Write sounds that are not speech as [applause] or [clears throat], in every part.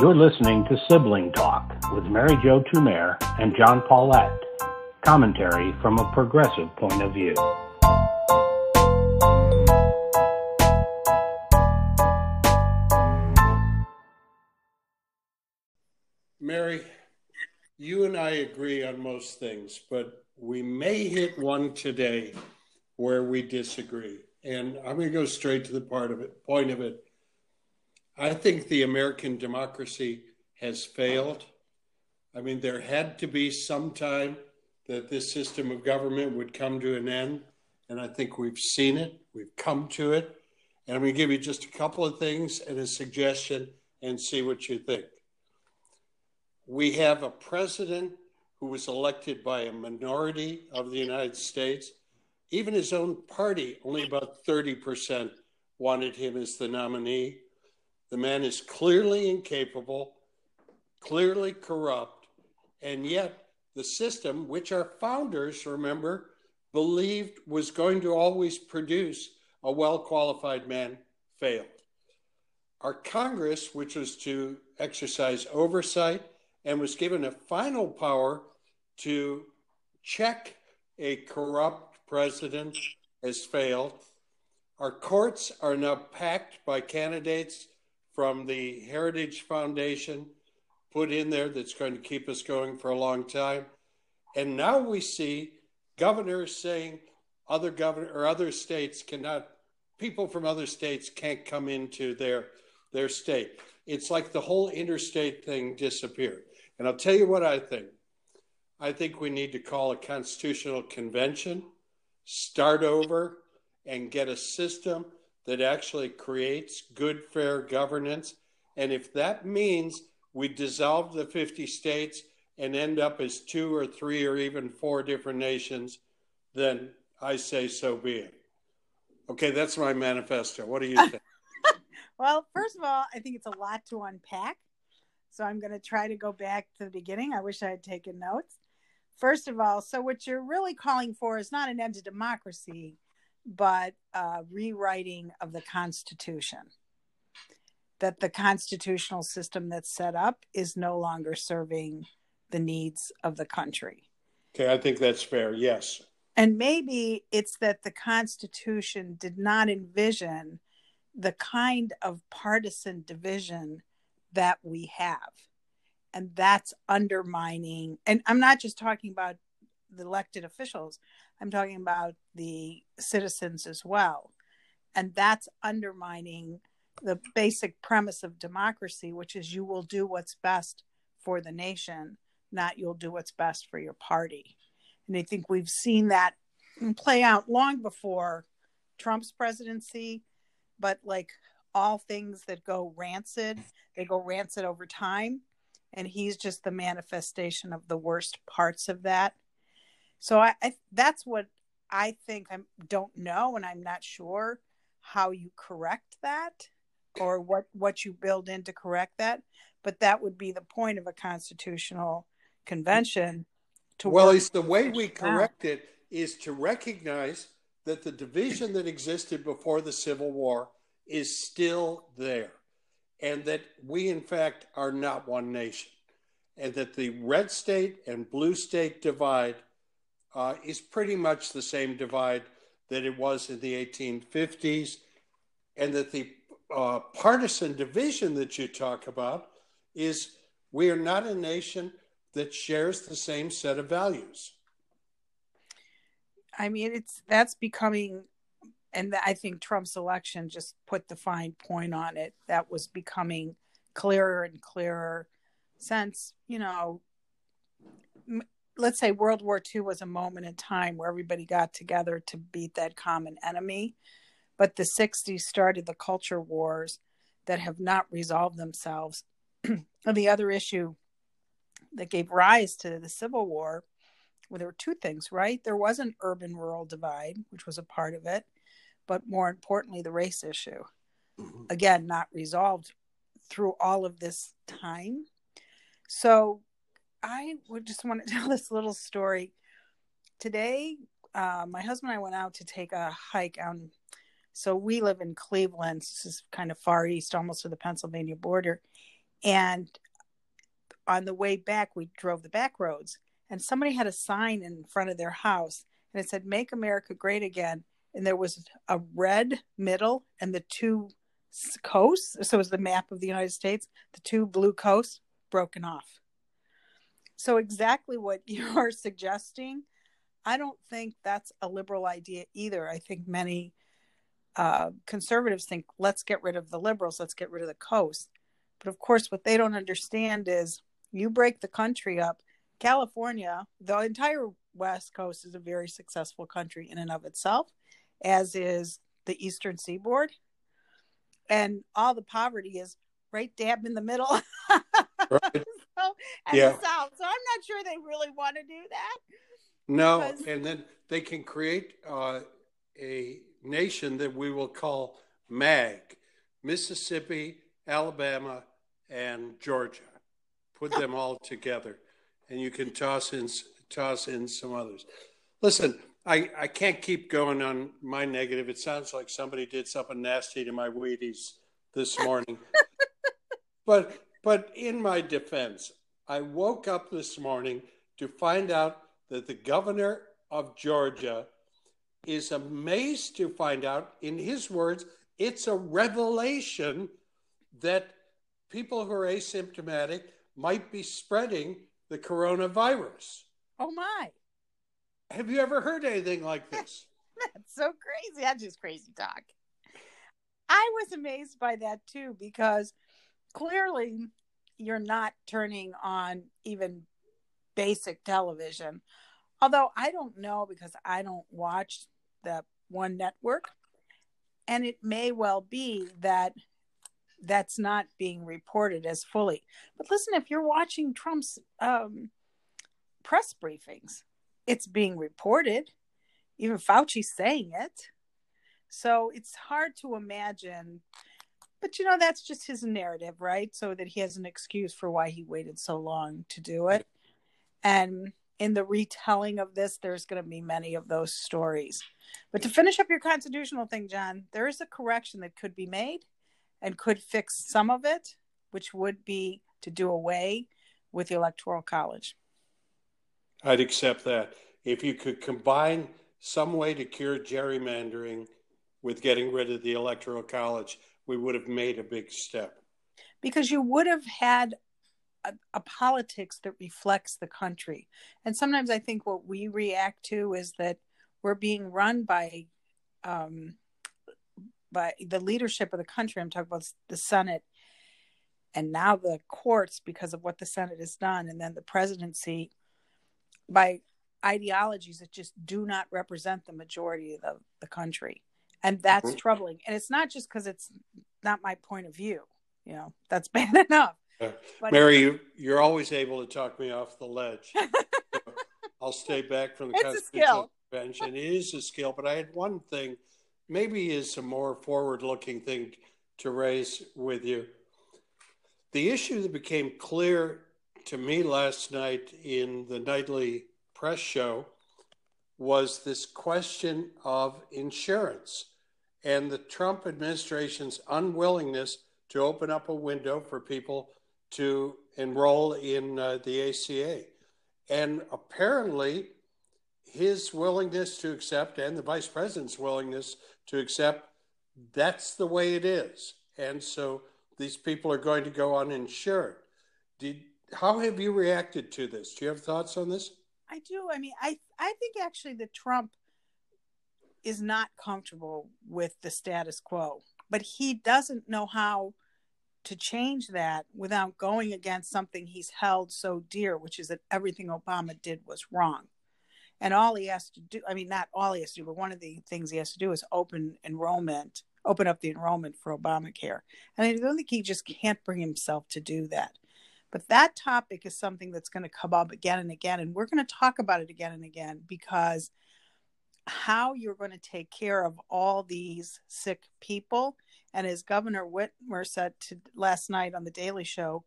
You're listening to Sibling Talk with Mary Jo Tumer and John Paulette. Commentary from a progressive point of view. Mary, you and I agree on most things, but we may hit one today where we disagree. And I'm going to go straight to the part of it, point of it. I think the American democracy has failed. I mean, there had to be some time that this system of government would come to an end. And I think we've seen it, we've come to it. And I'm going to give you just a couple of things and a suggestion and see what you think. We have a president who was elected by a minority of the United States. Even his own party, only about 30% wanted him as the nominee. The man is clearly incapable, clearly corrupt, and yet the system, which our founders, remember, believed was going to always produce a well qualified man, failed. Our Congress, which was to exercise oversight and was given a final power to check a corrupt president, has failed. Our courts are now packed by candidates from the Heritage Foundation put in there that's going to keep us going for a long time. And now we see governors saying other governor or other states cannot people from other states can't come into their their state. It's like the whole interstate thing disappeared. And I'll tell you what I think. I think we need to call a constitutional convention, start over, and get a system that actually creates good, fair governance. And if that means we dissolve the 50 states and end up as two or three or even four different nations, then I say so be it. Okay, that's my manifesto. What do you think? [laughs] well, first of all, I think it's a lot to unpack. So I'm going to try to go back to the beginning. I wish I had taken notes. First of all, so what you're really calling for is not an end to democracy, but uh, rewriting of the Constitution. That the constitutional system that's set up is no longer serving the needs of the country. Okay, I think that's fair. Yes. And maybe it's that the Constitution did not envision the kind of partisan division that we have. And that's undermining, and I'm not just talking about the elected officials, I'm talking about the citizens as well. And that's undermining the basic premise of democracy, which is you will do what's best for the nation, not you'll do what's best for your party. And I think we've seen that play out long before Trump's presidency, but like all things that go rancid, they go rancid over time. And he's just the manifestation of the worst parts of that. So I, I that's what I think I don't know, and I'm not sure how you correct that or what what you build in to correct that. But that would be the point of a constitutional convention. To well, it's the way we correct it is to recognize that the division that existed before the Civil War is still there, and that we, in fact, are not one nation, and that the red state and blue state divide uh, is pretty much the same divide that it was in the 1850s, and that the uh, partisan division that you talk about is we are not a nation that shares the same set of values. I mean, it's that's becoming, and I think Trump's election just put the fine point on it. That was becoming clearer and clearer since, you know, let's say World War II was a moment in time where everybody got together to beat that common enemy. But the 60s started the culture wars that have not resolved themselves. and [clears throat] the other issue that gave rise to the Civil War, well, there were two things, right? There was an urban rural divide, which was a part of it, but more importantly, the race issue. Mm-hmm. Again, not resolved through all of this time. So I would just want to [laughs] tell this little story. Today, uh, my husband and I went out to take a hike on. So we live in Cleveland. This is kind of far east, almost to the Pennsylvania border. And on the way back, we drove the back roads, and somebody had a sign in front of their house, and it said, Make America Great Again. And there was a red middle and the two coasts. So it was the map of the United States, the two blue coasts broken off. So, exactly what [laughs] you're suggesting, I don't think that's a liberal idea either. I think many uh, conservatives think, let's get rid of the liberals, let's get rid of the coast. But of course, what they don't understand is you break the country up. California, the entire West Coast is a very successful country in and of itself, as is the Eastern Seaboard. And all the poverty is right dab in the middle. [laughs] right. So, and yeah. the South. So I'm not sure they really want to do that. No, because... and then they can create uh, a nation that we will call MAG Mississippi, Alabama, and Georgia. Put them all together, and you can toss in toss in some others. Listen, I, I can't keep going on my negative. It sounds like somebody did something nasty to my Wheaties this morning. [laughs] but but in my defense, I woke up this morning to find out that the governor of Georgia is amazed to find out, in his words, it's a revelation that people who are asymptomatic might be spreading the coronavirus. Oh my. Have you ever heard anything like this? [laughs] That's so crazy. That's just crazy talk. I was amazed by that too because clearly you're not turning on even basic television. Although I don't know because I don't watch the one network. And it may well be that that's not being reported as fully. But listen, if you're watching Trump's um, press briefings, it's being reported. Even Fauci's saying it. So it's hard to imagine. But you know, that's just his narrative, right? So that he has an excuse for why he waited so long to do it. And in the retelling of this, there's going to be many of those stories. But to finish up your constitutional thing, John, there is a correction that could be made and could fix some of it, which would be to do away with the Electoral College. I'd accept that. If you could combine some way to cure gerrymandering with getting rid of the Electoral College, we would have made a big step. Because you would have had a, a, politics that reflects the country. And sometimes I think what we react to is that we're being run by um, by the leadership of the country. I'm talking about the Senate and now the courts because of what the Senate has done, and then the presidency by ideologies that just do not represent the majority of the, the country. And that's mm-hmm. troubling. And it's not just because it's not my point of view. You know, that's [laughs] bad enough. But Mary, you, you're always able to talk me off the ledge. [laughs] I'll stay back from the it's Constitutional Convention. It is a skill, but I had one thing, maybe is a more forward-looking thing to raise with you. The issue that became clear to me last night in the nightly press show was this question of insurance and the Trump administration's unwillingness to open up a window for people to enroll in uh, the ACA. And apparently, his willingness to accept and the vice president's willingness to accept that's the way it is. And so these people are going to go uninsured. Did, how have you reacted to this? Do you have thoughts on this? I do. I mean, I I think actually that Trump is not comfortable with the status quo, but he doesn't know how to change that without going against something he's held so dear, which is that everything Obama did was wrong. And all he has to do, I mean, not all he has to do, but one of the things he has to do is open enrollment, open up the enrollment for Obamacare. And I don't think he just can't bring himself to do that. But that topic is something that's going to come up again and again. And we're going to talk about it again and again because how you're going to take care of all these sick people and as Governor Whitmer said to, last night on the Daily Show,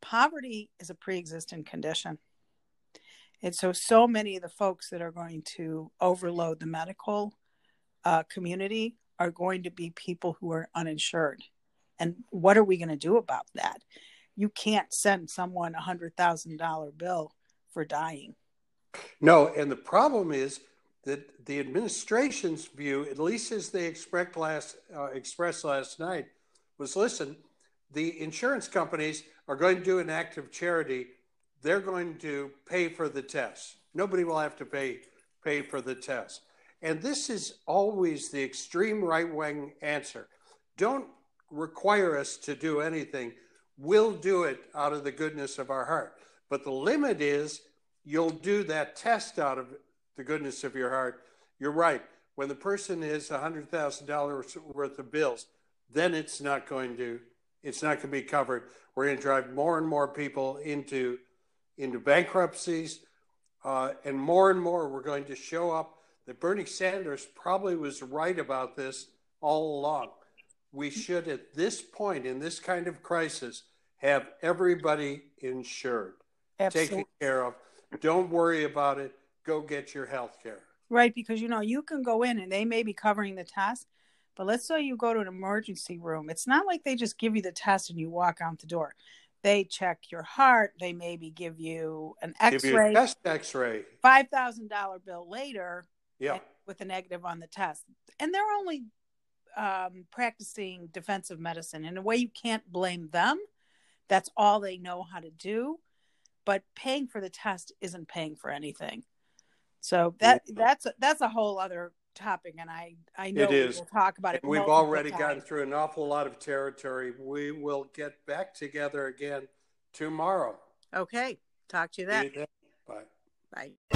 poverty is a pre existing condition. And so, so many of the folks that are going to overload the medical uh, community are going to be people who are uninsured. And what are we going to do about that? You can't send someone a hundred thousand dollar bill for dying. No, and the problem is that the administration's view, at least as they expressed last, uh, expressed last night, was listen, the insurance companies are going to do an act of charity. They're going to pay for the test. Nobody will have to pay pay for the test. And this is always the extreme right wing answer. Don't require us to do anything. We'll do it out of the goodness of our heart. But the limit is you'll do that test out of the goodness of your heart. You're right. When the person is $100,000 worth of bills, then it's not going to it's not going to be covered. We're going to drive more and more people into into bankruptcies, uh, and more and more we're going to show up that Bernie Sanders probably was right about this all along. We should, at this point in this kind of crisis, have everybody insured, Absolutely. taken care of. Don't worry about it. Go get your health care. Right, because you know you can go in and they may be covering the test, but let's say you go to an emergency room. It's not like they just give you the test and you walk out the door. They check your heart. They maybe give you an Give you X-ray. a chest X-ray. Five thousand dollar bill later Yeah. with a negative on the test, and they're only um, practicing defensive medicine in a way you can't blame them. That's all they know how to do. But paying for the test isn't paying for anything. So that that's a, that's a whole other topic, and I I know It we'll talk about it. We've already times. gotten through an awful lot of territory. We will get back together again tomorrow. Okay, talk to you then. Bye. Bye.